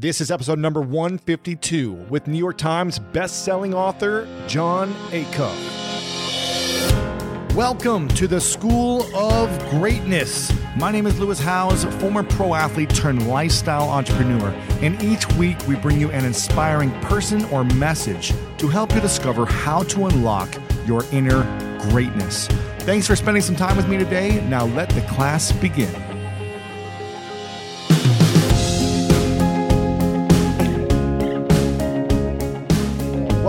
This is episode number 152 with New York Times best-selling author Jon Acuff. Welcome to the School of Greatness. My name is Lewis Howes, former pro athlete turned lifestyle entrepreneur, and each week we bring you an inspiring person or message to help you discover how to unlock your inner greatness. Thanks for spending some time with me today. Now let the class begin.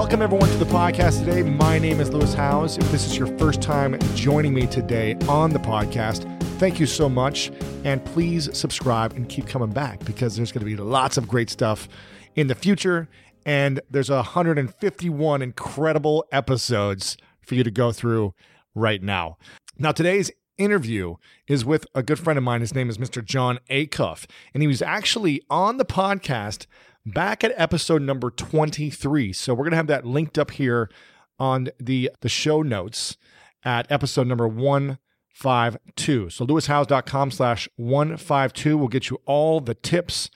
Welcome, everyone, to the podcast today. My name is Lewis Howes. If this is your first time joining me today on the podcast, thank you so much. And please subscribe and keep coming back because there's going to be lots of great stuff in the future. And there's 151 incredible episodes for you to go through right now. Now, today's interview is with a good friend of mine. His name is Mr. Jon Acuff, and he was actually on the podcast back at episode number 23. So we're going to have that linked up here on the the show notes at episode number 152. So lewishowes.com slash 152 will get you all the tips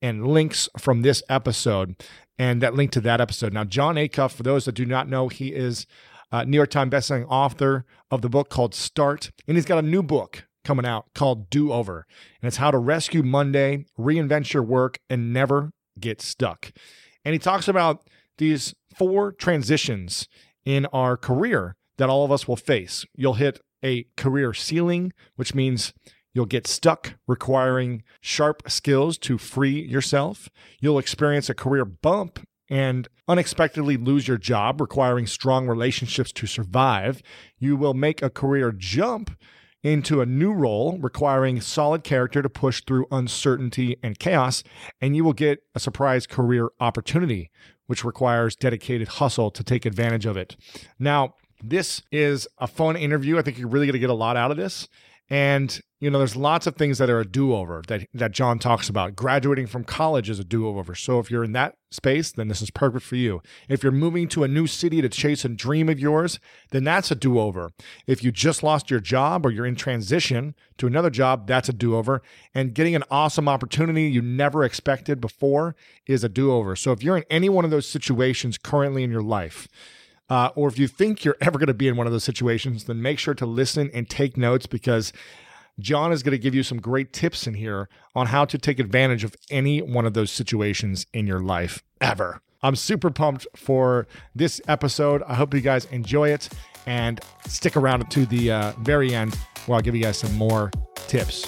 and links from this episode and that link to that episode. Now, Jon Acuff, for those that do not know, he is a New York Times bestselling author of the book called Start, and he's got a new book coming out called Do Over. And it's how to rescue Monday, reinvent your work, and never get stuck. And he talks about these four transitions in our career that all of us will face. You'll hit a career ceiling, which means you'll get stuck requiring sharp skills to free yourself. You'll experience a career bump and unexpectedly lose your job, requiring strong relationships to survive. You will make a career jump into a new role requiring solid character to push through uncertainty and chaos, and you will get a surprise career opportunity, which requires dedicated hustle to take advantage of it. Now, this is a fun interview. I think you're really going to get a lot out of this. And you know, there's lots of things that are a do-over that that Jon talks about. Graduating from college is a do-over. So if you're in that space, then this is perfect for you. If you're moving to a new city to chase a dream of yours, then that's a do-over. If you just lost your job or you're in transition to another job, that's a do-over. And getting an awesome opportunity you never expected before is a do-over. So if you're in any one of those situations currently in your life, uh, or if you think you're ever going to be in one of those situations, then make sure to listen and take notes because Jon is going to give you some great tips in here on how to take advantage of any one of those situations in your life ever. I'm super pumped for this episode. I hope you guys enjoy it and stick around to the uh, very end where I'll give you guys some more tips.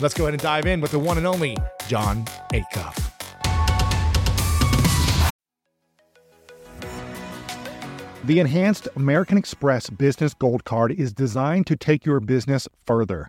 Let's go ahead and dive in with the one and only Jon Acuff. The enhanced American Express Business Gold Card is designed to take your business further.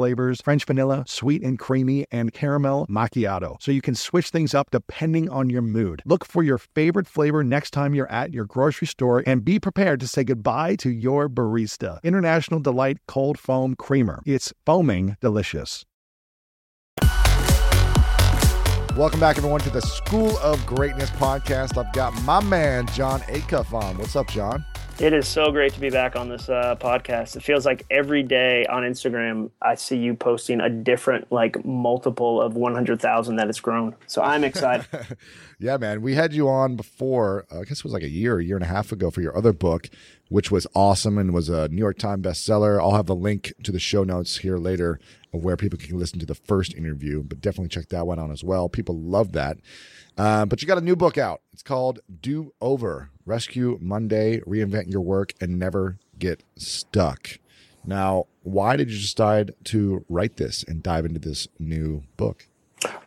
flavors French vanilla, sweet and creamy, and caramel macchiato. So you can switch things up depending on your mood. Look for your favorite flavor next time you're at your grocery store and be prepared to say goodbye to your barista. International Delight Cold Foam Creamer. It's foaming delicious. Welcome back, everyone, to the School of Greatness podcast. I've got my man, Jon Acuff, on. What's up, Jon? It is so great to be back on this uh, podcast. It feels like every day on Instagram, I see you posting a different, like multiple of 100,000 that it's grown. So I'm excited. yeah, man. We had you on before, uh, I guess it was like a year, a year and a half ago for your other book, which was awesome and was a New York Times bestseller. I'll have the link to the show notes here later of where people can listen to the first interview, but definitely check that one out as well. People love that. Uh, but you got a new book out. It's called Do Over Rescue Monday, Reinvent Your Work, and Never Get Stuck. Now, why did you decide to write this and dive into this new book?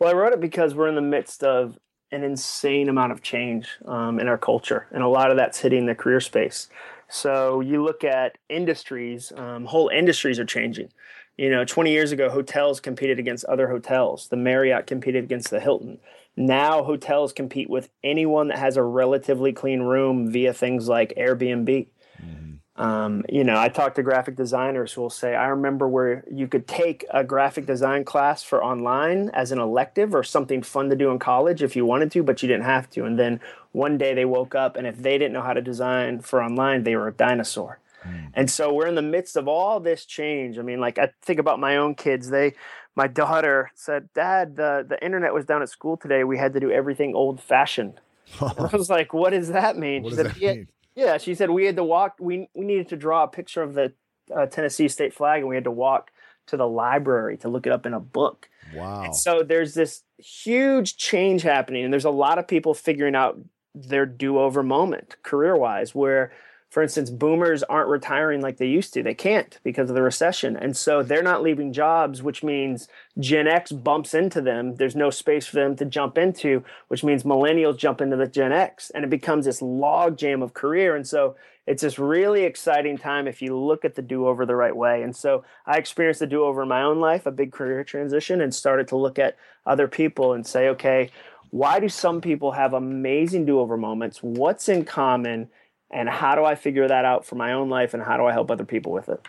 Well, I wrote it because we're in the midst of an insane amount of change um, in our culture, and a lot of that's hitting the career space. So you look at industries, um, whole industries are changing. You know, 20 years ago, hotels competed against other hotels. The Marriott competed against the Hilton. Now, hotels compete with anyone that has a relatively clean room via things like Airbnb. Mm-hmm. Um, you know, I talk to graphic designers who will say, I remember where you could take a graphic design class for online as an elective or something fun to do in college if you wanted to, but you didn't have to. And then one day they woke up, and if they didn't know how to design for online, they were a dinosaur. Mm. And so we're in the midst of all this change. I mean, like I think about my own kids. They, my daughter said, "Dad, the the internet was down at school today. We had to do everything old fashioned." I was like, "What does that mean?" What she does said, that mean? Yeah, she said we had to walk. We we needed to draw a picture of the uh, Tennessee state flag, and we had to walk to the library to look it up in a book. Wow! And so there's this huge change happening, and there's a lot of people figuring out their do over moment career wise, where for instance, boomers aren't retiring like they used to. They can't because of the recession. And so they're not leaving jobs, which means Gen X bumps into them. There's no space for them to jump into, which means millennials jump into the Gen X. And it becomes this logjam of career. And so it's this really exciting time if you look at the do over the right way. And so I experienced the do over in my own life, a big career transition, and started to look at other people and say, okay, why do some people have amazing do over moments? What's in common? And how do I figure that out for my own life and how do I help other people with it?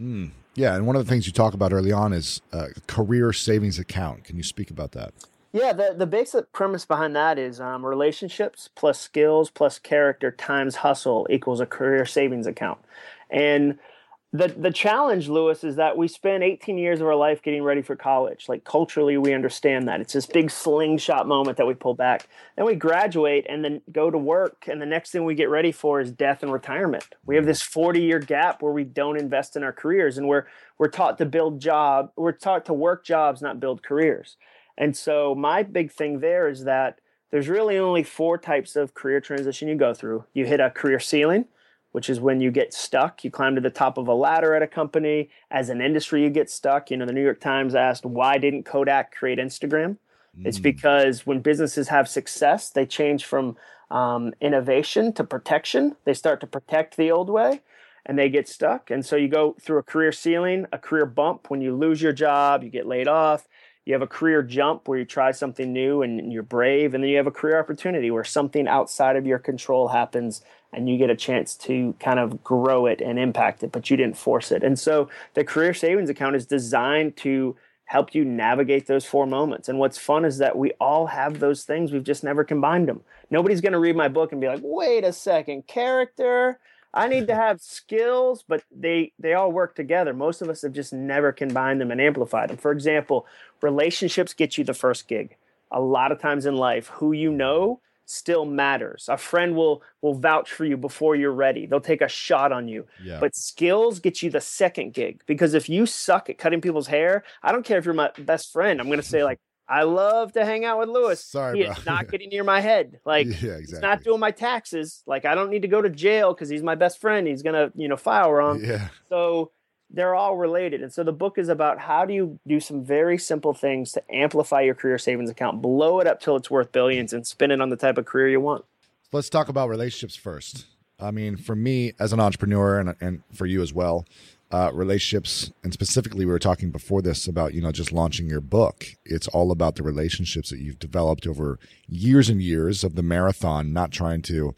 Mm. Yeah, and one of the things you talk about early on is a career savings account. Can you speak about that? Yeah, the, the basic premise behind that is um, relationships plus skills plus character times hustle equals a career savings account. And the the challenge lewis is that we spend 18 years of our life getting ready for college. Like culturally we understand that. It's this big slingshot moment that we pull back. Then we graduate and then go to work and the next thing we get ready for is death and retirement. We have this 40 year gap where we don't invest in our careers and we're we're taught to build job we're taught to work jobs not build careers. And so my big thing there is that there's really only four types of career transition you go through. You hit a career ceiling which is when you get stuck. You climb to the top of a ladder at a company. As an industry, you get stuck. You know, the New York Times asked, why didn't Kodak create Instagram? Mm. It's because when businesses have success, they change from um, innovation to protection. They start to protect the old way and they get stuck. And so you go through a career ceiling, a career bump. When you lose your job, you get laid off. You have a career jump where you try something new and you're brave. And then you have a career opportunity where something outside of your control happens and you get a chance to kind of grow it and impact it, but you didn't force it. And so the career savings account is designed to help you navigate those four moments. And what's fun is that we all have those things, we've just never combined them. Nobody's going to read my book and be like, "Wait a second, character, I need to have skills, but they they all work together. Most of us have just never combined them and amplified them. For example, relationships get you the first gig. A lot of times in life, who you know still matters. A friend will will vouch for you before you're ready. They'll take a shot on you. Yeah. But skills get you the second gig because if you suck at cutting people's hair, I don't care if you're my best friend. I'm going to say like I love to hang out with Lewis. Sorry, he's not getting near my head. Like yeah, exactly. he's not doing my taxes. Like I don't need to go to jail because he's my best friend. He's gonna, you know, file wrong. Yeah. So they're all related. And so the book is about how do you do some very simple things to amplify your career savings account, blow it up till it's worth billions, and spend it on the type of career you want. Let's talk about relationships first. I mean, for me as an entrepreneur, and and for you as well, uh, relationships, and specifically, we were talking before this about you know just launching your book. It's all about the relationships that you've developed over years and years of the marathon, not trying to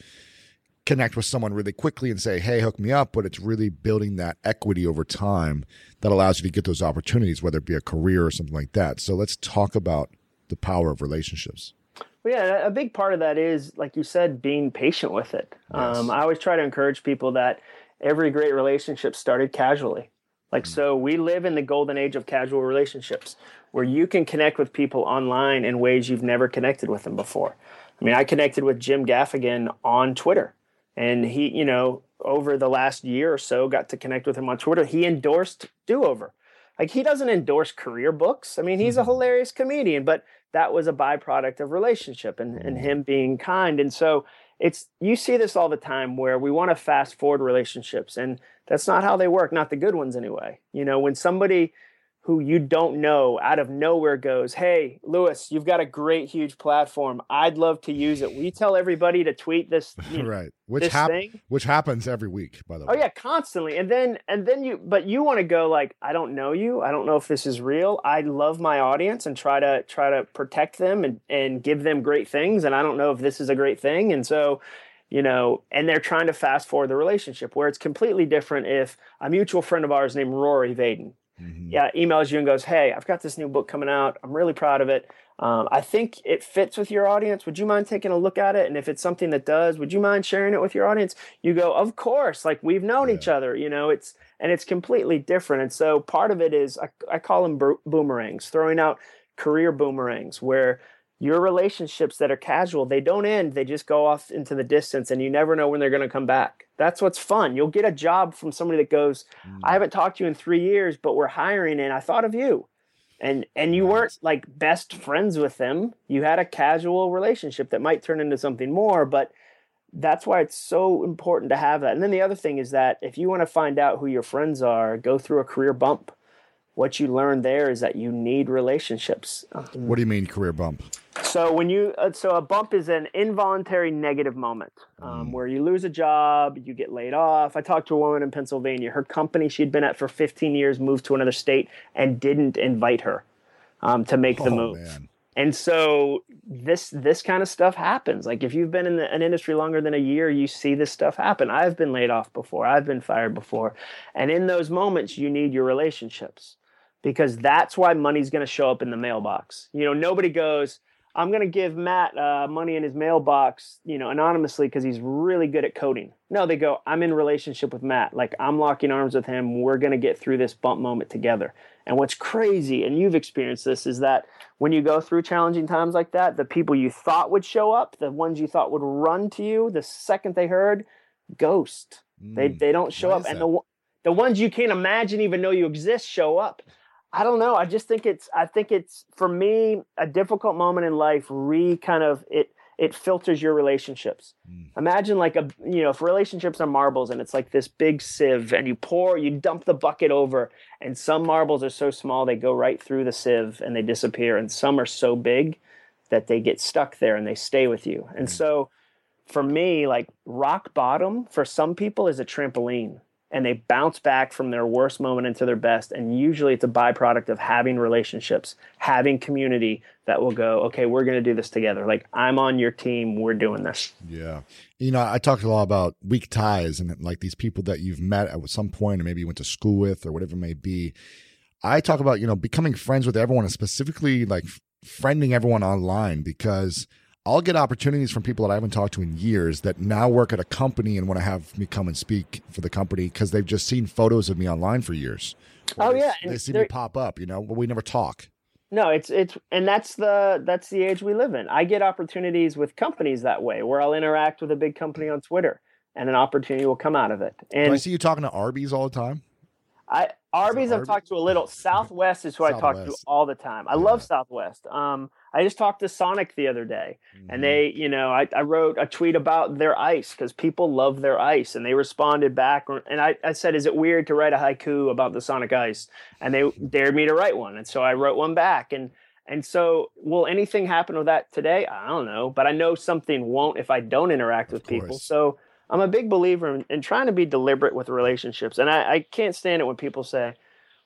connect with someone really quickly and say, hey, hook me up, but it's really building that equity over time that allows you to get those opportunities, whether it be a career or something like that. So let's talk about the power of relationships. Well, yeah, a big part of that is, like you said, being patient with it. Yes. Um, I always try to encourage people that every great relationship started casually. Like, mm. so we live in the golden age of casual relationships where you can connect with people online in ways you've never connected with them before. I mean, I connected with Jim Gaffigan on Twitter, and he, you know, over the last year or so, got to connect with him on Twitter. He endorsed Do Over. Like, he doesn't endorse career books. I mean, he's a mm-hmm. hilarious comedian, but that was a byproduct of relationship and, and mm-hmm. him being kind. And so it's, you see this all the time where we want to fast forward relationships, and that's not how they work, not the good ones anyway. You know, when somebody, who you don't know out of nowhere goes, Hey, Lewis, you've got a great, huge platform. I'd love to use it. You tell everybody to tweet this? You know, right. Which, hap- which happens every week, by the oh, way. Oh yeah, constantly. And then, and then you, but you want to go like, I don't know you. I don't know if this is real. I love my audience and try to, try to protect them and, and give them great things. And I don't know if this is a great thing. And so, you know, and they're trying to fast forward the relationship where it's completely different if a mutual friend of ours named Rory Vaden mm-hmm. yeah, emails you and goes, "Hey, I've got this new book coming out. I'm really proud of it. Um, I think it fits with your audience. Would you mind taking a look at it? And if it's something that does, would you mind sharing it with your audience?" You go, "Of course. Like we've known yeah. each other. You know, it's and it's completely different. And so part of it is I, I call them bo- boomerangs, throwing out career boomerangs where your relationships that are casual, they don't end, they just go off into the distance and you never know when they're going to come back. That's what's fun. You'll get a job from somebody that goes, mm. I haven't talked to you in 3 years, but we're hiring and I thought of you. And and you weren't like best friends with them. You had a casual relationship that might turn into something more, but that's why it's so important to have that. And then the other thing is that if you want to find out who your friends are, go through a career bump. What you learn there is that you need relationships. What do you mean career bump? So when you uh, so a bump is an involuntary negative moment um, mm. where you lose a job, you get laid off. I talked to a woman in Pennsylvania. Her company she'd been at for 15 years moved to another state and didn't invite her um, to make the oh, move. Man. And so this this kind of stuff happens. Like if you've been in the, an industry longer than a year, you see this stuff happen. I've been laid off before. I've been fired before, and in those moments, you need your relationships because that's why money's going to show up in the mailbox. You know, nobody goes I'm going to give Matt uh, money in his mailbox, you know, anonymously because he's really good at coding. No, they go, I'm in relationship with Matt. Like I'm locking arms with him. We're going to get through this bump moment together. And what's crazy, and you've experienced this, is that when you go through challenging times like that, the people you thought would show up, the ones you thought would run to you, the second they heard, ghost. Mm, they they don't show up, and the the ones you can't imagine even know you exist show up. I don't know. I just think it's I think it's for me a difficult moment in life re kind of it it filters your relationships. Mm. Imagine like a you know, if relationships are marbles and it's like this big sieve and you pour you dump the bucket over and some marbles are so small they go right through the sieve and they disappear and some are so big that they get stuck there and they stay with you. And mm. so for me like rock bottom for some people is a trampoline and they bounce back from their worst moment into their best. And usually it's a byproduct of having relationships, having community that will go, okay, we're going to do this together. Like, I'm on your team. We're doing this. Yeah. You know, I talked a lot about weak ties and like these people that you've met at some point or maybe you went to school with or whatever it may be. I talk about, you know, becoming friends with everyone and specifically like friending everyone online because – I'll get opportunities from people that I haven't talked to in years that now work at a company and want to have me come and speak for the company because they've just seen photos of me online for years. Oh they, yeah, they see me pop up, you know, but we never talk. No, it's it's and that's the that's the age we live in. I get opportunities with companies that way where I'll interact with a big company on Twitter and an opportunity will come out of it. And Do I see you talking to Arby's all the time. I Arby's I've talked to a little. Southwest is who Southwest. I talk to all the time. I yeah. love Southwest. Um, I just talked to Sonic the other day, mm-hmm. and they, you know, I, I wrote a tweet about their ice because people love their ice, and they responded back. And I, I said, "Is it weird to write a haiku about the Sonic ice?" And they dared me to write one, and so I wrote one back. And and so, will anything happen with that today? I don't know, but I know something won't if I don't interact with people. So I'm a big believer in, in, trying to be deliberate with relationships, and I, I can't stand it when people say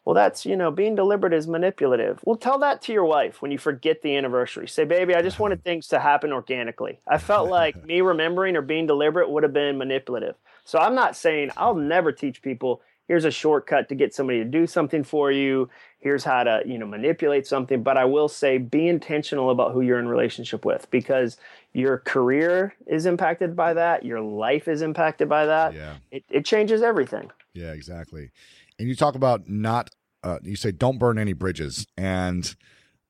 well, that's, you know, being deliberate is manipulative. Well, tell that to your wife when you forget the anniversary. Say, baby, I just wanted things to happen organically. I felt like me remembering or being deliberate would have been manipulative. So I'm not saying I'll never teach people here's a shortcut to get somebody to do something for you. Here's how to you know manipulate something but i will say be intentional about who you're in relationship with because your career is impacted by that your life is impacted by that Yeah. it, it changes everything Yeah, exactly. And you talk about not, uh, you say don't burn any bridges. And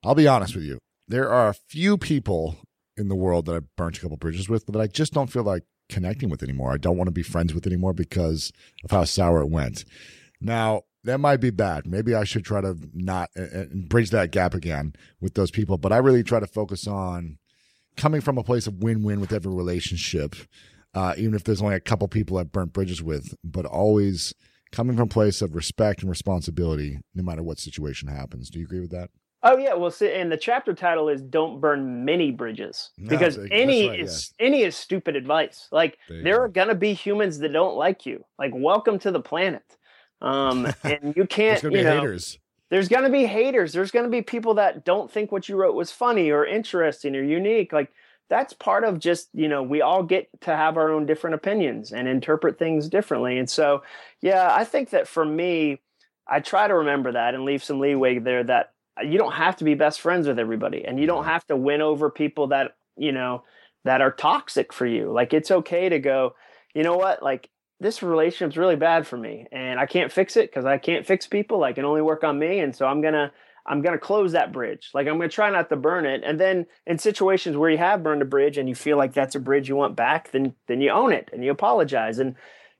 I'll be honest with you, there are a few people in the world that I've burnt a couple bridges with that I just don't feel like connecting with anymore. I don't want to be friends with anymore because of how sour it went. Now, that might be bad. Maybe I should try to not uh, uh, bridge that gap again with those people. But I really try to focus on coming from a place of win-win with every relationship, uh, even if there's only a couple people I've burnt bridges with, but always coming from a place of respect and responsibility, no matter what situation happens. Do you agree with that? Oh yeah, well, see, and the chapter title is "Don't Burn Many Bridges" because any right, is any is stupid advice. Like There there are gonna be humans that don't like you. Like welcome to the planet, um, and you can't. going to You be know, haters. there's gonna be haters. There's gonna be people that don't think what you wrote was funny or interesting or unique. Like that's part of just you know we all get to have our own different opinions and interpret things differently. And so, yeah, I think that for me, I try to remember that and leave some leeway there that you don't have to be best friends with everybody and you don't have to win over people that you know that are toxic for you like it's okay to go you know what like this relationship's really bad for me and i can't fix it because i can't fix people i can only work on me and so i'm gonna i'm gonna close that bridge. Like i'm gonna try not to burn it and then in situations where you have burned a bridge and you feel like that's a bridge you want back then then you own it and you apologize and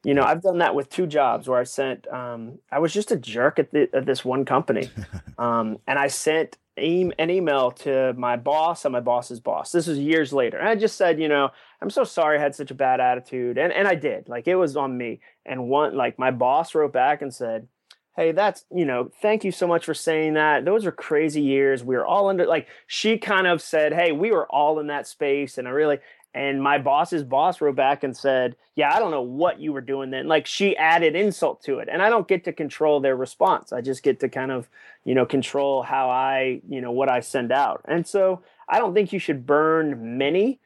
you know i've done that with two jobs where i sent um, i was just a jerk at, the, at this one company um, and i sent an email to my boss and my boss's boss. This was years later. And i just said you know i'm so sorry i had such a bad attitude. And, and i did. Like it was on me. And one like my boss wrote back and said hey that's you know thank you so much for saying that. Those were crazy years. We were all under like she kind of said hey we were all in that space. And i really and my boss's boss wrote back and said, Yeah, I don't know what you were doing then. Like she added insult to it. And I don't get to control their response. I just get to kind of, you know, control how I, you know, what I send out. And so I don't think you should burn many.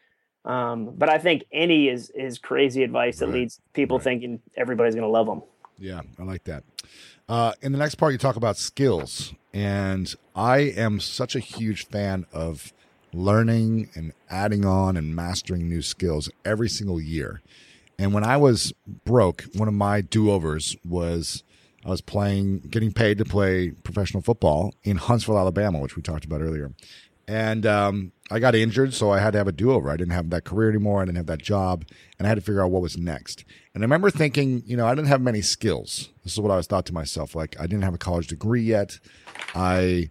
Um, but I think any is is crazy advice that Right. leads people Right. thinking everybody's going to love them. Yeah, I like that. Uh, in the next part, you talk about skills, and I am such a huge fan of learning and adding on and mastering new skills every single year. And when I was broke, one of my do overs was I was playing, getting paid to play professional football in Huntsville, Alabama, which we talked about earlier. And um, I got injured, so I had to have a do over. I didn't have that career anymore. I didn't have that job, and I had to figure out what was next. And I remember thinking, you know, I didn't have many skills. This is what I was thought to myself. Like, I didn't have a college degree yet. I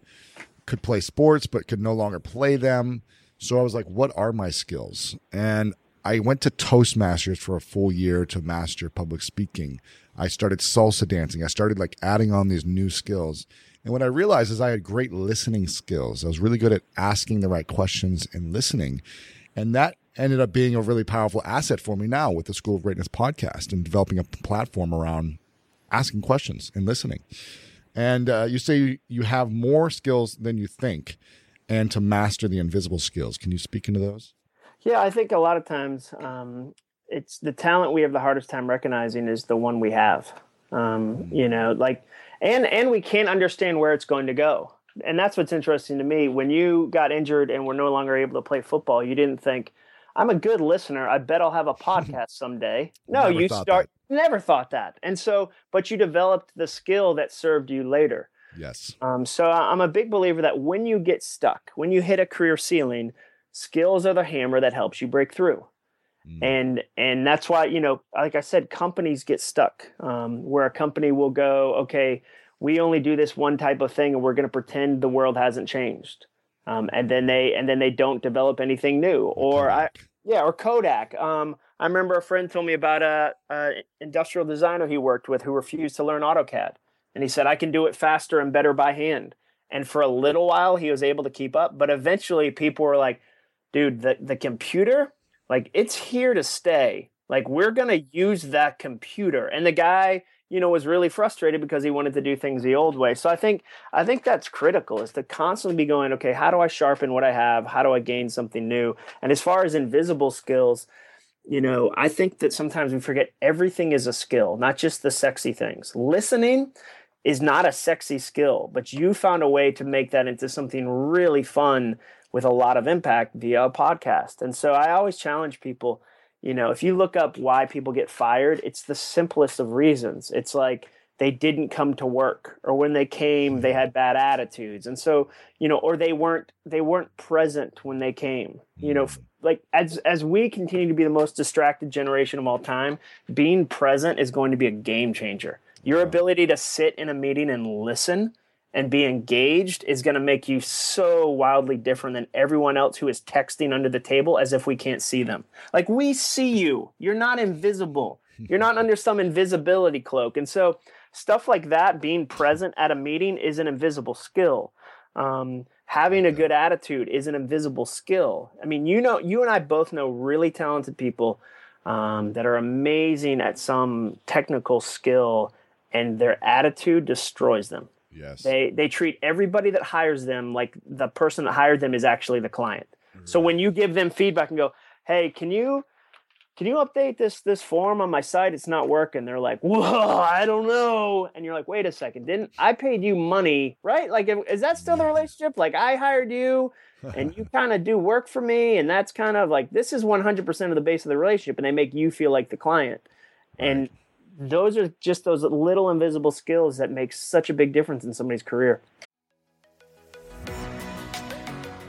could play sports, but could no longer play them. So I was like, what are my skills? And I went to Toastmasters for a full year to master public speaking. I started salsa dancing. I started like adding on these new skills. And what I realized is I had great listening skills. I was really good at asking the right questions and listening. And that ended up being a really powerful asset for me now with the School of Greatness podcast and developing a platform around asking questions and listening. And uh, you say you, have more skills than you think and to master the invisible skills. Can you speak into those? Yeah, I think a lot of times um, it's the talent we have the hardest time recognizing is the one we have. Um, you know, like, and and we can't understand where it's going to go. And that's what's interesting to me. When you got injured and were no longer able to play football, you didn't think, "I'm a good listener. I bet I'll have a podcast someday." No, you start never thought that. And so, but you developed the skill that served you later. Yes. Um, so I'm a big believer that when you get stuck, when you hit a career ceiling, skills are the hammer that helps you break through. Mm. And and that's why you know, like I said, companies get stuck um, where a company will go, okay, we only do this one type of thing, and we're going to pretend the world hasn't changed. Um, and then they and then they don't develop anything new. Or I, yeah, or Kodak. Um, I remember a friend told me about a, a industrial designer he worked with who refused to learn AutoCAD, and he said, "I can do it faster and better by hand." And for a little while, he was able to keep up, but eventually, people were like, "Dude, the the computer, like, it's here to stay. Like, we're gonna use that computer." And the guy, you know, was really frustrated because he wanted to do things the old way. So I think I think that's critical is to constantly be going, okay, how do I sharpen what I have? How do I gain something new? And as far as invisible skills, you know, I think that sometimes we forget everything is a skill, not just the sexy things. Listening is not a sexy skill, but you found a way to make that into something really fun with a lot of impact via a podcast. And so I always challenge people, you know, if you look up why people get fired, it's the simplest of reasons. It's like they didn't come to work or when they came they had bad attitudes. And so, you know, or they weren't they weren't present when they came. You know, mm-hmm. like as as we continue to be the most distracted generation of all time, being present is going to be a game changer. Your ability to sit in a meeting and listen and be engaged is going to make you so wildly different than everyone else who is texting under the table as if we can't see them. Like we see you. You're not invisible. You're not under some invisibility cloak. And so stuff like that, being present at a meeting is an invisible skill. Um, having a good attitude is an invisible skill. I mean, you know, you and I both know really talented people um, that are amazing at some technical skill and their attitude destroys them. Yes. They they treat everybody that hires them like the person that hired them is actually the client. Right. So when you give them feedback and go, "Hey, can you can you update this this form on my site? It's not working." They're like, "Whoa, I don't know." And you're like, "Wait a second. Didn't I paid you money, right? Like is that still the relationship? Like I hired you and you kind of do work for me and that's kind of like this is 100% of the base of the relationship and they make you feel like the client." And those are just those little invisible skills that make such a big difference in somebody's career.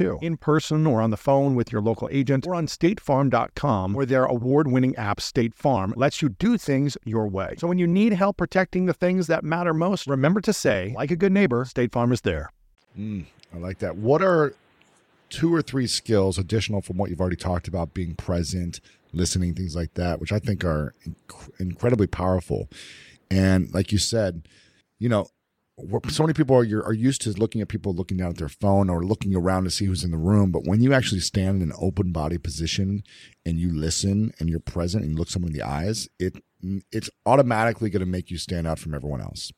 too, in person or on the phone with your local agent or on statefarm.com, where their award winning app, State Farm, lets you do things your way. So when you need help protecting the things that matter most, remember to say, like a good neighbor, State Farm is there. Mm, I like that. What are two or three skills additional from what you've already talked about being present, listening, things like that, which I think are inc- incredibly powerful. And like you said, you know, so many people are are used to looking at people looking down at their phone or looking around to see who's in the room. But when you actually stand in an open body position and you listen and you're present and you look someone in the eyes, it it's automatically going to make you stand out from everyone else.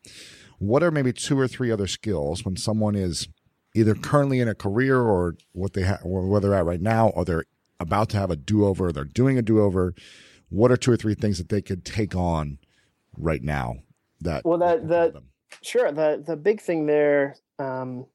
What are maybe two or three other skills when someone is either currently in a career or what they ha- or where they're at right now, or they're about to have a do over, they're doing a do over? What are two or three things that they could take on right now? That well, that that Sure. The the big thing there, because um,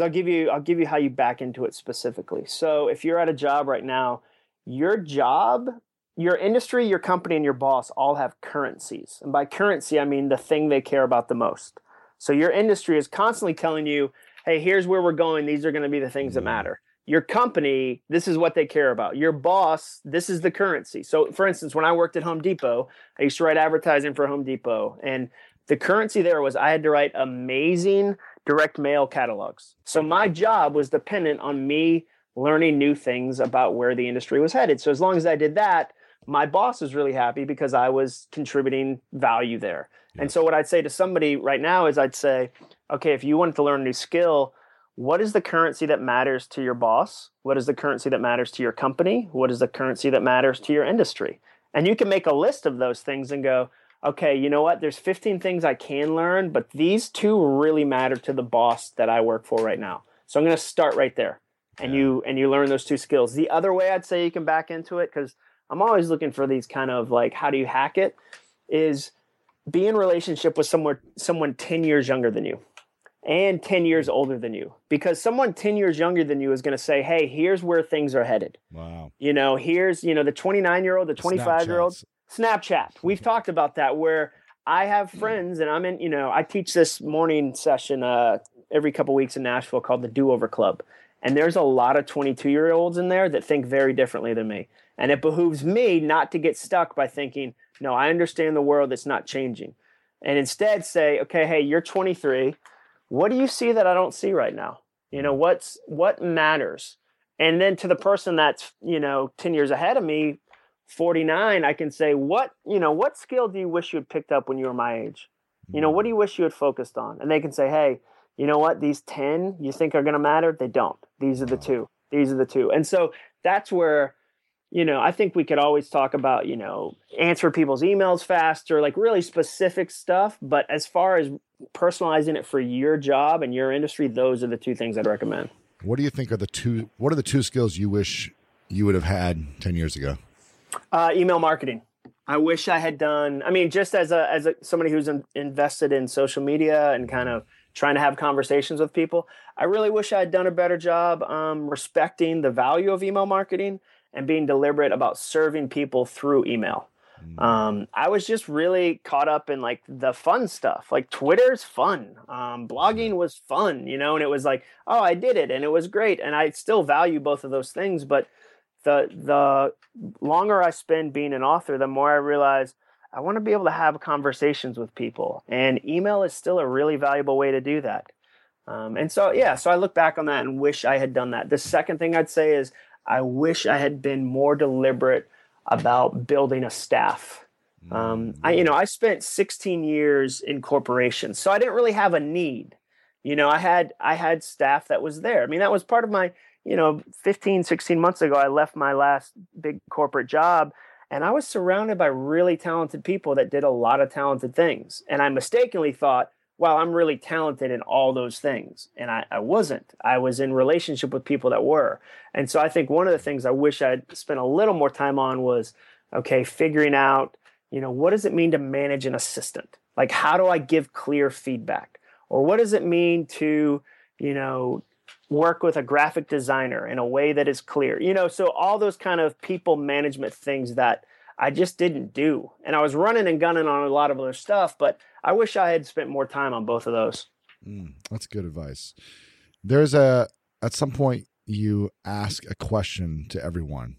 I'll give you I'll give you how you back into it specifically. So if you're at a job right now your job, your industry, your company, and your boss all have currencies. And by currency, I mean the thing they care about the most. So your industry is constantly telling you, hey, here's where we're going. These are going to be the things that mm. matter. Your company, this is what they care about. Your boss, this is the currency. So, for instance, when I worked at Home Depot, I used to write advertising for Home Depot. And the currency there was I had to write amazing direct mail catalogs. So my job was dependent on me learning new things about where the industry was headed. So as long as I did that, my boss was really happy because I was contributing value there. And so what I'd say to somebody right now is I'd say, okay, if you wanted to learn a new skill, what is the currency that matters to your boss? What is the currency that matters to your company? What is the currency that matters to your industry? And you can make a list of those things and go, okay, you know what? There's 15 things I can learn, but these two really matter to the boss that I work for right now. So I'm going to start right there. And yeah. you and you learn those two skills. The other way I'd say you can back into it cuz I'm always looking for these kind of like how do you hack it is be in relationship with someone someone 10 years younger than you and 10 years hmm. older than you because someone 10 years younger than you is going to say hey here's where things are headed wow you know here's you know the 29 year old the 25 year old Snapchat. We've talked about that where I have friends and I'm in, you know, I teach this morning session uh, every couple weeks in Nashville called the Do Over Club. And there's a lot of 22 year olds in there that think very differently than me. And it behooves me not to get stuck by thinking, no, I understand the world, that's not changing. And instead say, okay, hey, you're 23. What do you see that I don't see right now? You know, what's what matters? And then to the person that's, you know, 10 years ahead of me, 49, I can say, what, you know, what skill do you wish you had picked up when you were my age? You know, what do mm. you wish you had focused on? And they can say, hey, you know what? These 10 you think are going to matter? They don't. These are the two. These are the two. And so that's where, you know, I think we could always talk about, you know, answer people's emails faster, like really specific stuff. But as far as personalizing it for your job and your industry, those are the two things I'd recommend. What do you think are the two, what are the two skills you wish you would have had 10 years ago? Uh, email marketing. I wish I had done. I mean, just as a as a, somebody who's in, invested in social media and kind of trying to have conversations with people, I really wish I had done a better job um, respecting the value of email marketing and being deliberate about serving people through email. Mm. Um, I was just really caught up in like the fun stuff. Like Twitter's fun, um, blogging was fun, you know, and it was like, oh, I did it, and it was great, and I still value both of those things, but the the longer I spend being an author, the more I realize I want to be able to have conversations with people, and email is still a really valuable way to do that. Um, and so, yeah, so I look back on that and wish I had done that. The second thing I'd say is I wish I had been more deliberate about building a staff. Um, I, you know, I spent 16 years in corporations, so I didn't really have a need. You know, I had I had staff that was there. I mean, that was part of my you know 15 16 months ago i left my last big corporate job and i was surrounded by really talented people that did a lot of talented things. And i mistakenly thought well i'm really talented in all those things. And I, I wasn't. I was in relationship with people that were. And so i think one of the things i wish i'd spent a little more time on was okay figuring out you know what does it mean to manage an assistant? Like how do i give clear feedback? Or what does it mean to you know work with a graphic designer in a way that is clear. You know, so all those kind of people management things that I just didn't do. And I was running and gunning on a lot of other stuff, but I wish I had spent more time on both of those. Mm, that's good advice. There's a, at some point, you ask a question to everyone.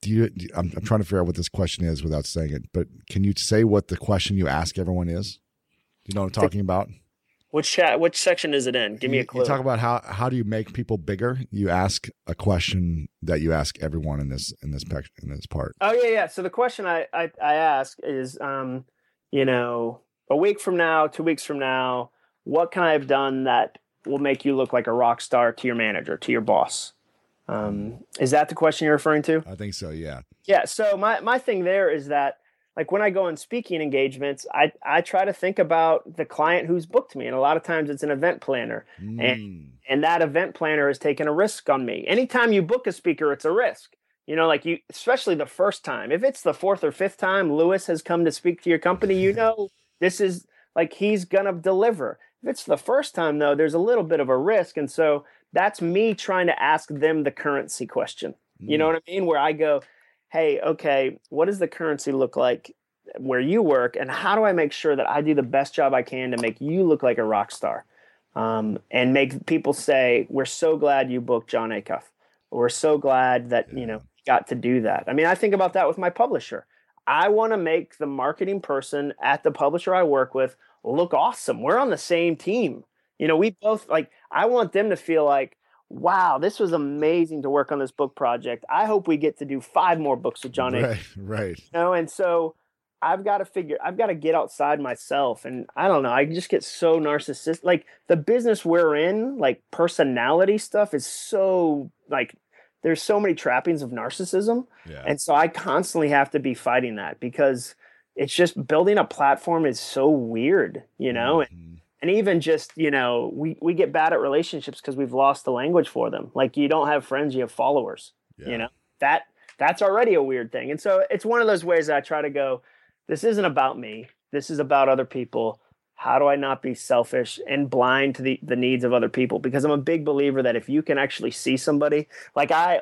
Do you, I'm, I'm trying to figure out what this question is without saying it, but can you say what the question you ask everyone is? Do you know what I'm talking about? Which chat? Which section is it in? Give me a clue. You talk about how how do you make people bigger? You ask a question that you ask everyone in this in this in this part. Oh yeah, yeah. So the question I I, I ask is, um, you know, a week from now, two weeks from now, what can I have done that will make you look like a rock star to your manager, to your boss? Um, is that the question you're referring to? I think so. Yeah. Yeah. So my my thing there is that like when I go on speaking engagements, I I try to think about the client who's booked me, and a lot of times it's an event planner, mm. and and that event planner has taken a risk on me. Anytime you book a speaker, it's a risk. You know, like you, especially the first time. If it's the fourth or fifth time Lewis has come to speak to your company, you know this is like he's gonna deliver. If it's the first time though, there's a little bit of a risk, and so that's me trying to ask them the currency question. You know Mm. what I mean? Where I go, hey, okay, what does the currency look like where you work, and how do I make sure that I do the best job I can to make you look like a rock star, um, and make people say, "We're so glad you booked Jon Acuff. We're so glad that you know got to do that." I mean, I think about that with my publisher. I want to make the marketing person at the publisher I work with look awesome. We're on the same team. You know, we both like. I want them to feel like wow, this was amazing to work on this book project. I hope we get to do five more books with John A. Right, right. You know, and so I've got to figure, I've got to get outside myself. And I don't know, I just get so narcissistic. Like the business we're in, like personality stuff is so like, there's so many trappings of narcissism. Yeah. And so I constantly have to be fighting that because it's just building a platform is so weird, you know? Mhm. and even just you know we we get bad at relationships because we've lost the language for them. Like you don't have friends you have followers Yeah. you know? That that's already a weird thing. And so it's one of those ways that i try to go this isn't about me. This is about other people. How do i not be selfish and blind to the the needs of other people? Because i'm a big believer that if you can actually see somebody like i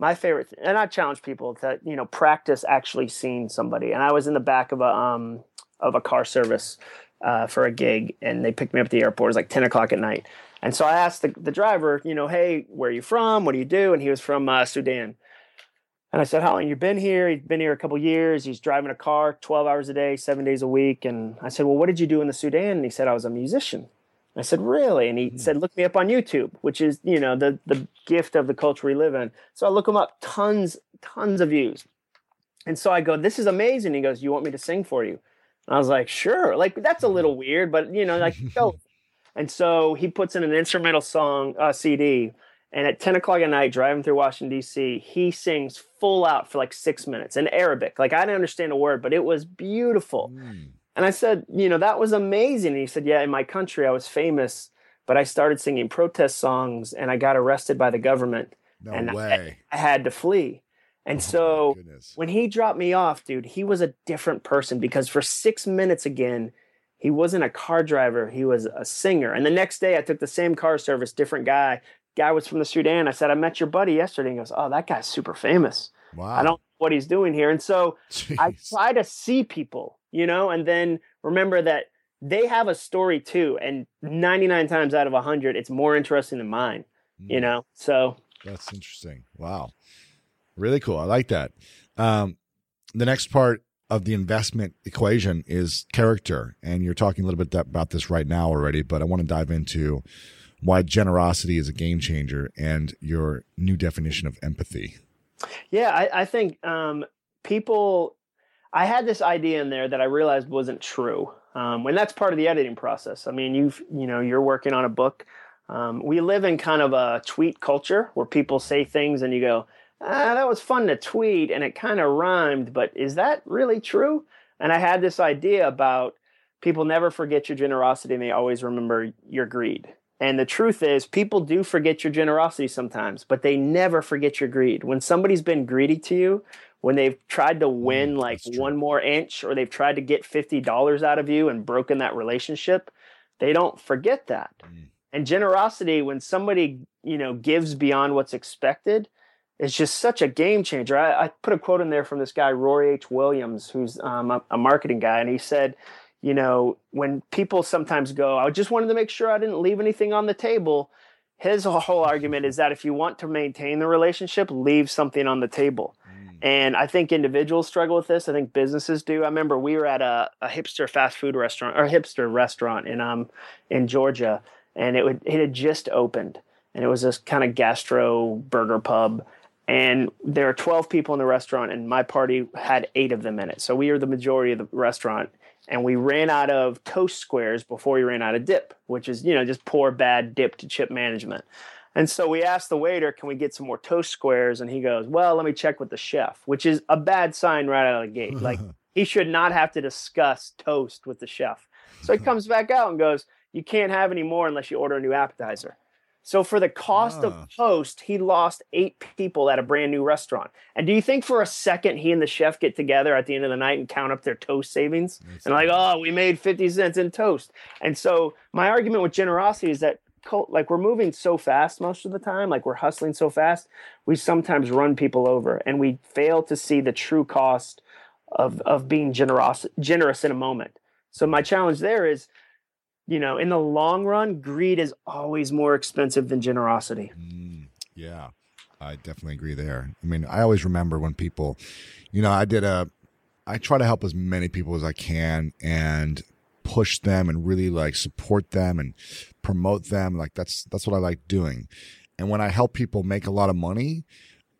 my favorite and i challenge people to you know practice actually seeing somebody. And i was in the back of a um of a car service uh, for a gig and they picked me up at the airport. It was like 10 o'clock at night. And so I asked the, the driver, you know, hey, where are you from? What do you do? And he was from uh, Sudan. And I said, how long you been here? He's been here a couple years. He's driving a car 12 hours a day, seven days a week. And I said, well, what did you do in the Sudan? And he said, I was a musician. I said, really? And he Hmm. said, look me up on YouTube, which is, you know, the, the gift of the culture we live in. So I look him up, tons, tons of views. And so I go, this is amazing. He goes, you want me to sing for you? I was like, sure. Like that's a little weird, but you know, like go. And so he puts in an instrumental song uh, CD, and at 10 o'clock at night, driving through Washington D.C., he sings full out for like six minutes in Arabic. Like I didn't understand a word, but it was beautiful. Mm. And I said, you know, that was amazing. And he said, yeah, in my country, I was famous, but I started singing protest songs, and I got arrested by the government. No And I- way. I had to flee. And Oh, so goodness. when he dropped me off, dude, he was a different person because for six minutes again, he wasn't a car driver, he was a singer. And the next day, I took the same car service, different guy. Guy was from the Sudan. I said, I met your buddy yesterday. He goes, Oh, that guy's super famous. wow. I don't know what he's doing here. And so I try to see people, you know, and then remember that they have a story too. And 99 times out of 100, it's more interesting than mine, you Mm. know? So That's interesting. Wow. Really cool. I like that. Um, the next part of the investment equation is character. And you're talking a little bit about this right now already, but I want to dive into why generosity is a game changer and your new definition of empathy. Yeah, I, I think um, people. I had this idea in there that I realized wasn't true, um, and that's part of the editing process. I mean, you've you know you're working on a book. Um, we live in kind of a tweet culture where people say things and you go, ah, "That was fun to tweet," and it kind of rhymed, but is that really true? And I had this idea about people never forget your generosity and they always remember your greed. And the truth is, people do forget your generosity sometimes, but they never forget your greed. When somebody's been greedy to you, when they've tried to win Mm, like one more inch or they've tried to get $50 out of you and broken that relationship, they don't forget that. Mm. And generosity, when somebody, you know, gives beyond what's expected, is just such a game changer. I, I put a quote in there from this guy, Roy H. Williams, who's um, a, a marketing guy, and he said, you know, when people sometimes go, I just wanted to make sure I didn't leave anything on the table. His whole argument is that if you want to maintain the relationship, leave something on the table. Mm. And I think individuals struggle with this. I think businesses do. I remember we were at a, a hipster fast food restaurant or a hipster restaurant in um in Georgia, and it would it had just opened, and it was this kind of gastro burger pub. And there are 12 people in the restaurant, and my party had eight of them in it. So we were the majority of the restaurant. And we ran out of toast squares before we ran out of dip, which is, you know, just poor, bad dip to chip management. And so we asked the waiter, can we get some more toast squares? And he goes, well, let me check with the chef, which is a bad sign right out of the gate. Like he should not have to discuss toast with the chef. So he comes back out and goes, you can't have any more unless you order a new appetizer. So for the cost Ah. of toast, he lost eight people at a brand new restaurant. And do you think for a second he and the chef get together at the end of the night and count up their toast savings? That's and like, oh, we made 50 cents in toast. And so my argument with generosity is that like we're moving so fast most of the time, like we're hustling so fast, we sometimes run people over and we fail to see the true cost of of being generous generous in a moment. So my challenge there is, you know, in the long run, greed is always more expensive than generosity. Mm, yeah. I definitely agree there. I mean, I always remember when people, you know, I did a I try to help as many people as I can and push them and really like support them and promote them. Like that's that's what I like doing. And when I help people make a lot of money,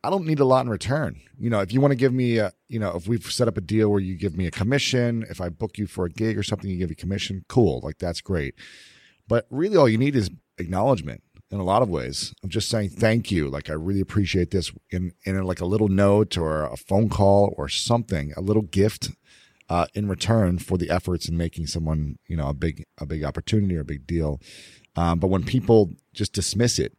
I don't need a lot in return. You know, if you want to give me a, you know, if we've set up a deal where you give me a commission, if I book you for a gig or something, you give me commission, cool. Like that's great. But really all you need is acknowledgement in a lot of ways. I'm just saying thank you. Like I really appreciate this in in like a little note or a phone call or something, a little gift uh, in return for the efforts in making someone you know a big a big opportunity or a big deal. Um, but when people just dismiss it,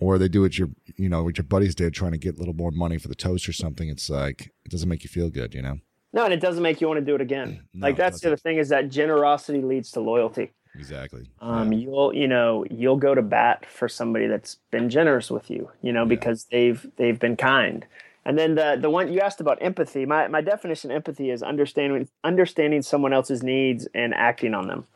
or they do what your you know what your buddies did, trying to get a little more money for the toast or something, it's like it doesn't make you feel good, you know. No, and it doesn't make you want to do it again. No, like that's the other thing is that generosity leads to loyalty. Exactly. Um, yeah. you'll you know you'll go to bat for somebody that's been generous with you, you know, yeah. because they've they've been kind. And then the the one you asked about empathy. My my definition of empathy is understanding understanding someone else's needs and acting on them.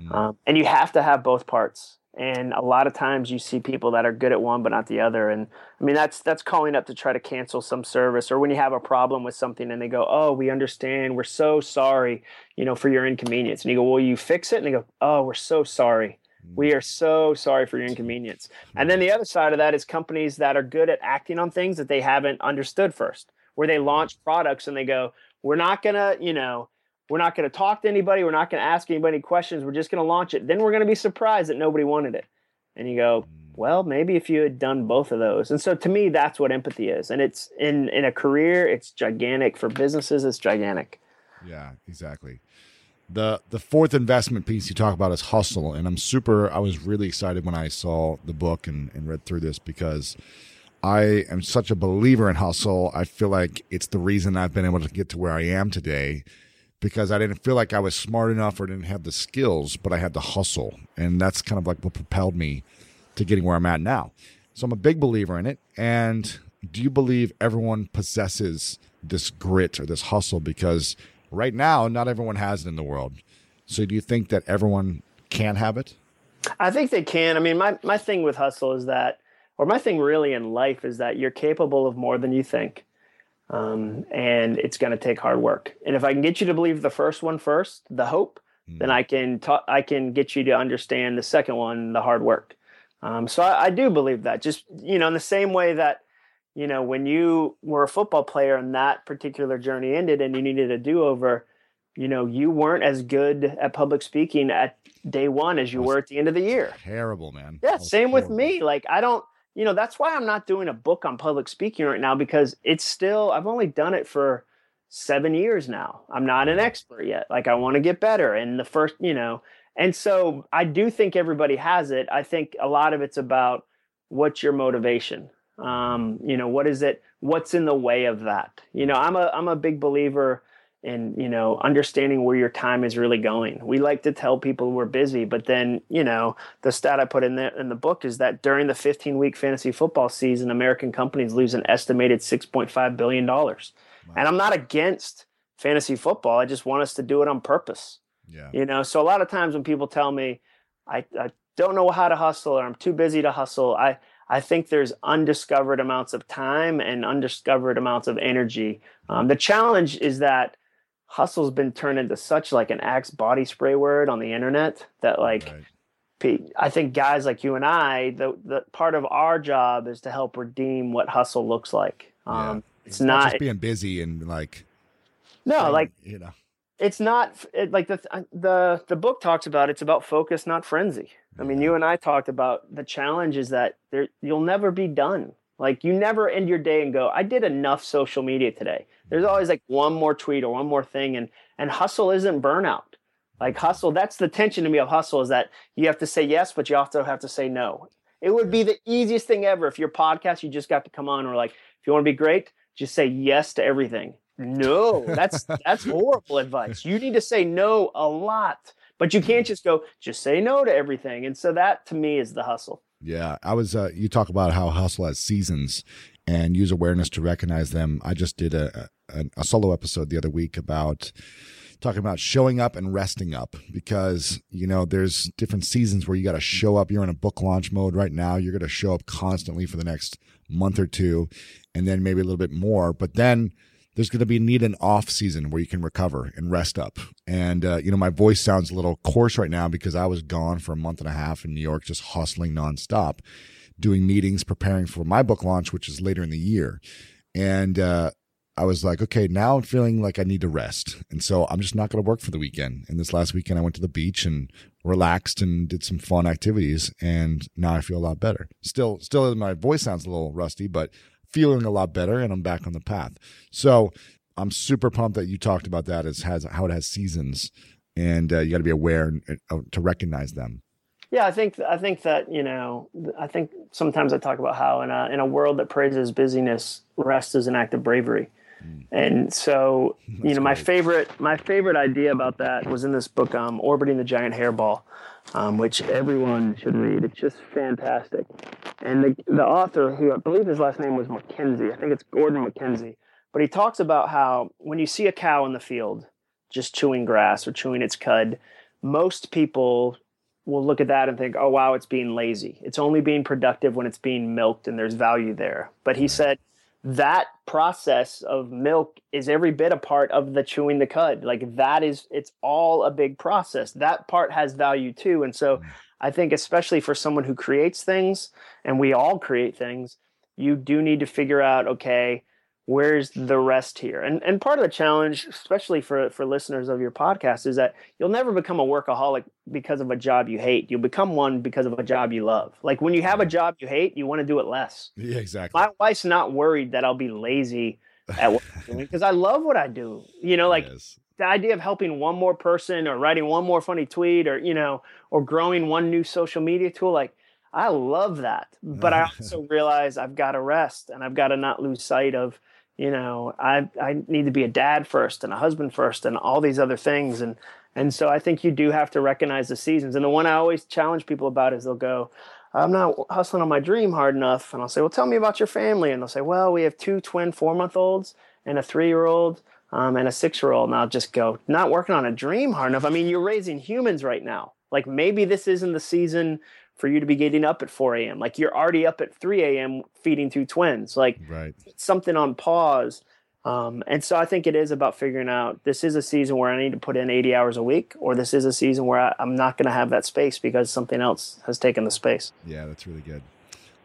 Mm. Um, and you have to have both parts. And a lot of times you see people that are good at one but not the other. And I mean that's that's calling up to try to cancel some service or when you have a problem with something and they go, "Oh, we understand. We're so sorry, you know, for your inconvenience." And you go, "Well, you fix it?" And they go, "Oh, we're so sorry." We mm. are so sorry for your inconvenience. And then mm. the other side of that is companies that are good at acting on things that they haven't understood first, where they launch products and they go, we're not going to, you know, we're not going to talk to anybody. We're not going to ask anybody questions. We're just going to launch it. Then we're going to be surprised that nobody wanted it. And you go, well, maybe if you had done both of those. And so to me, that's what empathy is. And it's in, in a career, it's gigantic. For businesses, it's gigantic. Yeah, exactly the the fourth investment piece you talk about is hustle and i'm super i was really excited when i saw the book and, and read through this because i am such a believer in hustle i feel like it's the reason i've been able to get to where i am today because i didn't feel like i was smart enough or didn't have the skills but i had the hustle and that's kind of like what propelled me to getting where i'm at now so i'm a big believer in it and do you believe everyone possesses this grit or this hustle because right now, not everyone has it in the world. So do you think that everyone can have it? I think they can. I mean, my, my thing with hustle is that, or my thing really in life is that you're capable of more than you think. Um, and it's going to take hard work. And if I can get you to believe the first one first, the hope, mm. then I can ta- I can get you to understand the second one, the hard work. Um, so I, I do believe that. Just you know, in the same way that you know, when you were a football player and that particular journey ended and you needed a do over, you know, you weren't as good at public speaking at day one as you were at the end of the year. Terrible, man. Yeah, same with me. Like, I don't, you know, that's why I'm not doing a book on public speaking right now because it's still, I've only done it for seven years now. I'm not an expert yet. Like, I want to get better. And the first, you know, and so I do think everybody has it. I think a lot of it's about what's your motivation um, you know what is it what's in the way of that you know i'm a i'm a big believer in you know understanding where your time is really going. We like to tell people we're busy but then you know the stat i put in the in the book is that during the 15 week fantasy football season american companies lose an estimated 6.5 billion dollars. Wow. and i'm not against fantasy football. I just want us to do it on purpose. Yeah. You know so a lot of times when people tell me i, I don't know how to hustle or i'm too busy to hustle i I think there's undiscovered amounts of time and undiscovered amounts of energy. Um, the challenge is that hustle's been turned into such like an axe body spray word on the internet that like right. I think guys like you and I, the the part of our job is to help redeem what hustle looks like. Um, yeah. It's, it's, not, not just being busy and like no, like you know, it's not it, like the the the book talks about. It's about focus, not frenzy. I mean, you and I talked about the challenge is that there you'll never be done. Like you never end your day and go, I did enough social media today. There's always like one more tweet or one more thing and and hustle isn't burnout. Like hustle, that's the tension to me of hustle is that you have to say yes, but you also have to say no. It would be the easiest thing ever if your podcast you just got to come on or like if you want to be great, just say yes to everything. No, that's that's horrible advice. You need to say no a lot But you can't mm-hmm. just go, just say no to everything. And so that to me is the hustle. Yeah. I was, uh, you talk about how hustle has seasons and use awareness to recognize them. I just did a, a, a solo episode the other week about, talking about showing up and resting up because you know there's different seasons where you got to show up you're in a book launch mode right now you're going to show up constantly for the next month or two and then maybe a little bit more but then there's going to be need an off season where you can recover and rest up. And, uh, you know, my voice sounds a little coarse right now because I was gone for a month and a half in New York, just hustling nonstop, doing meetings, preparing for my book launch, which is later in the year. And, uh, I was like, okay, now I'm feeling like I need to rest. And so I'm just not going to work for the weekend. And this last weekend, I went to the beach and relaxed and did some fun activities. And now I feel a lot better. Still, still, my voice sounds a little rusty, but feeling a lot better and I'm back on the path. So I'm super pumped that you talked about that as has how it has seasons and uh, you got to be aware uh, to recognize them. Yeah, I think I think that you know I think sometimes I talk about how in a in a world that praises busyness, rest is an act of bravery. Mm. And so, That's you know, my favorite my favorite idea about that was in this book, um, "Orbiting the Giant Hairball," um, which everyone should read. It's just fantastic. And the, the author, who I believe his last name was Mackenzie, I think it's Gordon Mackenzie, but he talks about how when you see a cow in the field just chewing grass or chewing its cud, most people will look at that and think, oh, wow, it's being lazy. It's only being productive when it's being milked and there's value there. But he said, that process of milk is every bit a part of the chewing the cud. Like that is, it's all a big process. That part has value too. And so mm. I think, especially for someone who creates things, and we all create things, you do need to figure out, okay, where's the rest here? And and part of the challenge especially for for listeners of your podcast is that you'll never become a workaholic because of a job you hate. You'll become one because of a job you love. Like when you have a job you hate you want to do it less. Yeah exactly. My wife's not worried that i'll be lazy at what because i love what i do. You know like yes. the idea of helping one more person or writing one more funny tweet or you know or growing one new social media tool like i love that. But i also realize i've got to rest and i've got to not lose sight of you know i i need to be a dad first and a husband first and all these other things. And and so i think you do have to recognize the seasons. And the one i always challenge people about is they'll go i'm not hustling on my dream hard enough. And i'll say well tell me about your family. And they'll say well we have two twin four month olds and a three year old um, and a six year old and i'll just go not working on a dream hard enough. I mean you're raising humans right now. Like maybe this isn't the season for you to be getting up at 4 a.m. Like you're already up at 3 a.m. feeding two twins. Like right. something on pause. Um, and so I think it is about figuring out this is a season where I need to put in 80 hours a week, or this is a season where I, am not going to have that space because something else has taken the space. Yeah, that's really good.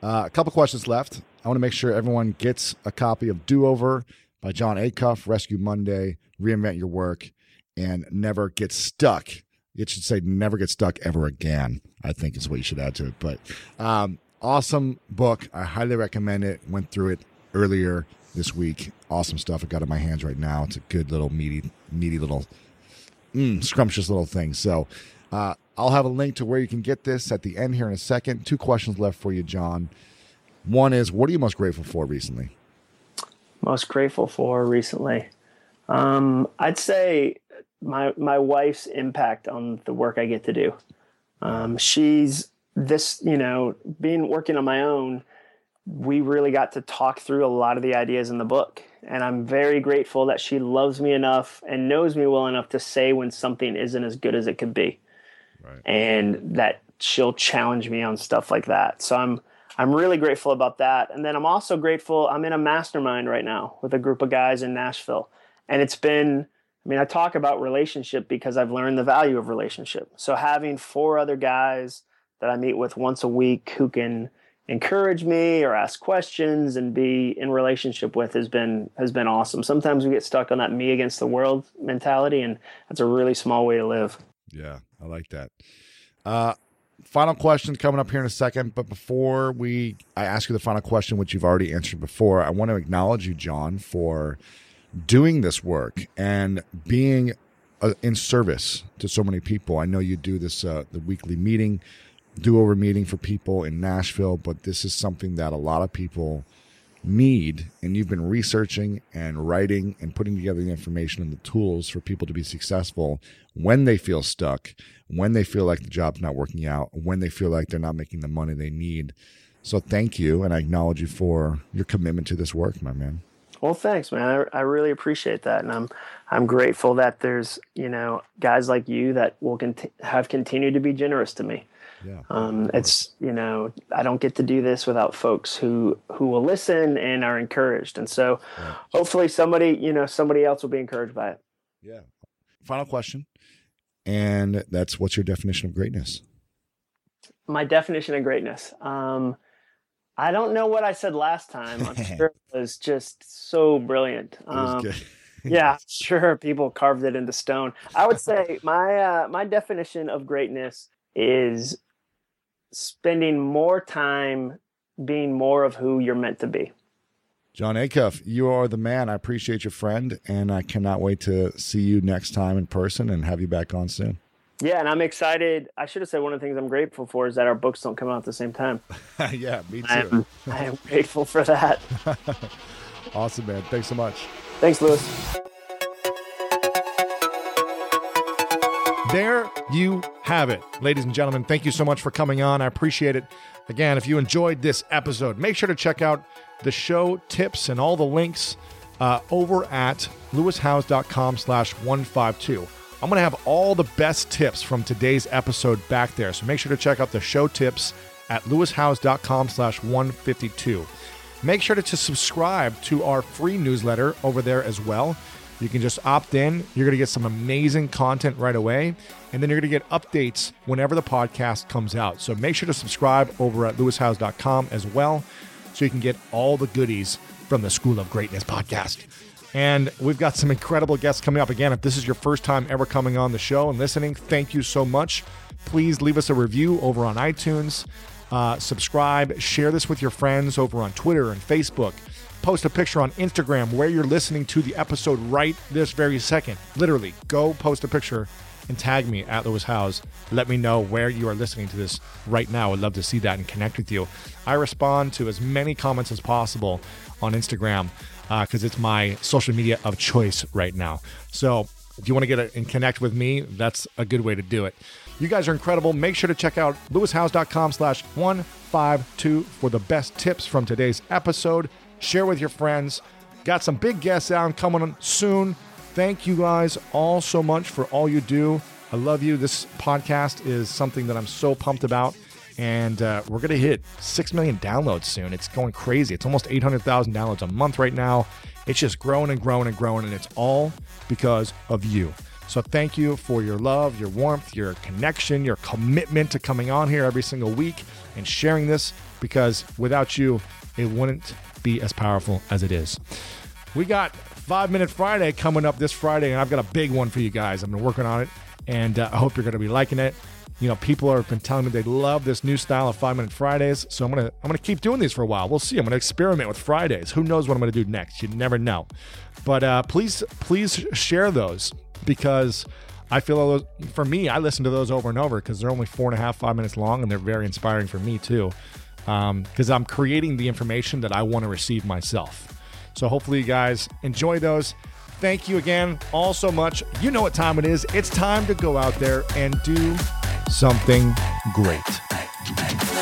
Uh, a couple questions left. I want to make sure everyone gets a copy of Do Over by Jon Acuff, Rescue Monday, Reinvent Your Work, and Never Get Stuck it should say never get stuck ever again, I think is what you should add to it. But um, awesome book. I highly recommend it. Went through it earlier this week. Awesome stuff. I got in my hands right now. It's a good little meaty, meaty little, mm, scrumptious little thing. So uh, I'll have a link to where you can get this at the end here in a second. Two questions left for you, Jon. One is, what are you most grateful for recently? Most grateful for recently. Um, I'd say my my wife's impact on the work I get to do. Um, she's this, you know, being working on my own. We really got to talk through a lot of the ideas in the book, and I'm very grateful that she loves me enough and knows me well enough to say when something isn't as good as it could be, right. and that she'll challenge me on stuff like that. So I'm I'm really grateful about that. And then I'm also grateful. I'm in a mastermind right now with a group of guys in Nashville, and it's been I mean, I talk about relationship because I've learned the value of relationship. So having four other guys that I meet with once a week who can encourage me or ask questions and be in relationship with has been has been awesome. Sometimes we get stuck on that me against the world mentality and that's a really small way to live. Yeah, I like that. Uh final question coming up here in a second, but before we I ask you the final question which you've already answered before, I want to acknowledge you Jon for doing this work and being uh, in service to so many people. I know you do this uh, the weekly meeting, do over meeting for people in Nashville, but this is something that a lot of people need and you've been researching and writing and putting together the information and the tools for people to be successful when they feel stuck, when they feel like the job's not working out, when they feel like they're not making the money they need. So thank you. And I acknowledge you for your commitment to this work, my man. Well, thanks, man. I, I really appreciate that, and I'm I'm grateful that there's you know guys like you that will cont- have continued to be generous to me. Yeah. Um, it's you know I don't get to do this without folks who who will listen and are encouraged, and so right. hopefully somebody you know somebody else will be encouraged by it. Yeah. Final question, and that's what's your definition of greatness? My definition of greatness. Um, I don't know what I said last time. I'm sure it was just so brilliant. Um, yeah, sure. People carved it into stone. I would say my uh, my definition of greatness is spending more time being more of who you're meant to be. Jon Acuff, you are the man. I appreciate your friend, and I cannot wait to see you next time in person and have you back on soon. Yeah, and I'm excited. I should have said one of the things I'm grateful for is that our books don't come out at the same time. yeah, me too. I am, I am grateful for that. awesome, man. Thanks so much. Thanks, Lewis. There you have it. Ladies and gentlemen, thank you so much for coming on. I appreciate it. Again, if you enjoyed this episode, make sure to check out the show tips and all the links uh, over at lewishowes.com slash 152. I'm going to have all the best tips from today's episode back there. So make sure to check out the show tips at lewishowes.com slash 152. Make sure to, to subscribe to our free newsletter over there as well. You can just opt in. You're going to get some amazing content right away. And then you're going to get updates whenever the podcast comes out. So make sure to subscribe over at lewishowes.com as well so you can get all the goodies from the School of Greatness podcast. And we've got some incredible guests coming up. Again, if this is your first time ever coming on the show and listening, thank you so much. Please leave us a review over on iTunes. Uh, subscribe, share this with your friends over on Twitter and Facebook post a picture on Instagram where you're listening to the episode right this very second. Literally, go post a picture and tag me at Lewis Howes. Let me know where you are listening to this right now. I'd love to see that and connect with you. I respond to as many comments as possible on Instagram because uh, it's my social media of choice right now. So if you want to get a, and connect with me, that's a good way to do it. You guys are incredible. Make sure to check out lewishowes.com slash 152 for the best tips from today's episode share with your friends. Got some big guests out coming soon. Thank you guys all so much for all you do. I love you. This podcast is something that I'm so pumped about. And uh, we're to hit 6 million downloads soon. It's going crazy. It's almost 800,000 downloads a month right now. It's just growing and growing and growing. And it's all because of you. So thank you for your love, your warmth, your connection, your commitment to coming on here every single week and sharing this because without you, it wouldn't be as powerful as it is. We got Five Minute Friday coming up this Friday, and I've got a big one for you guys. I've been working on it, and uh, I hope you're going to be liking it. You know, people have been telling me they love this new style of Five Minute Fridays, so I'm gonna I'm gonna keep doing these for a while. We'll see. I'm gonna experiment with Fridays. Who knows what I'm gonna do next? You never know. But uh, please please share those because. I feel those, for me, I listen to those over and over because they're only four and a half, five minutes long, and they're very inspiring for me too because um, I'm creating the information that I want to receive myself. So hopefully, you guys enjoy those. Thank you again all so much. You know what time it is. It's time to go out there and do something great.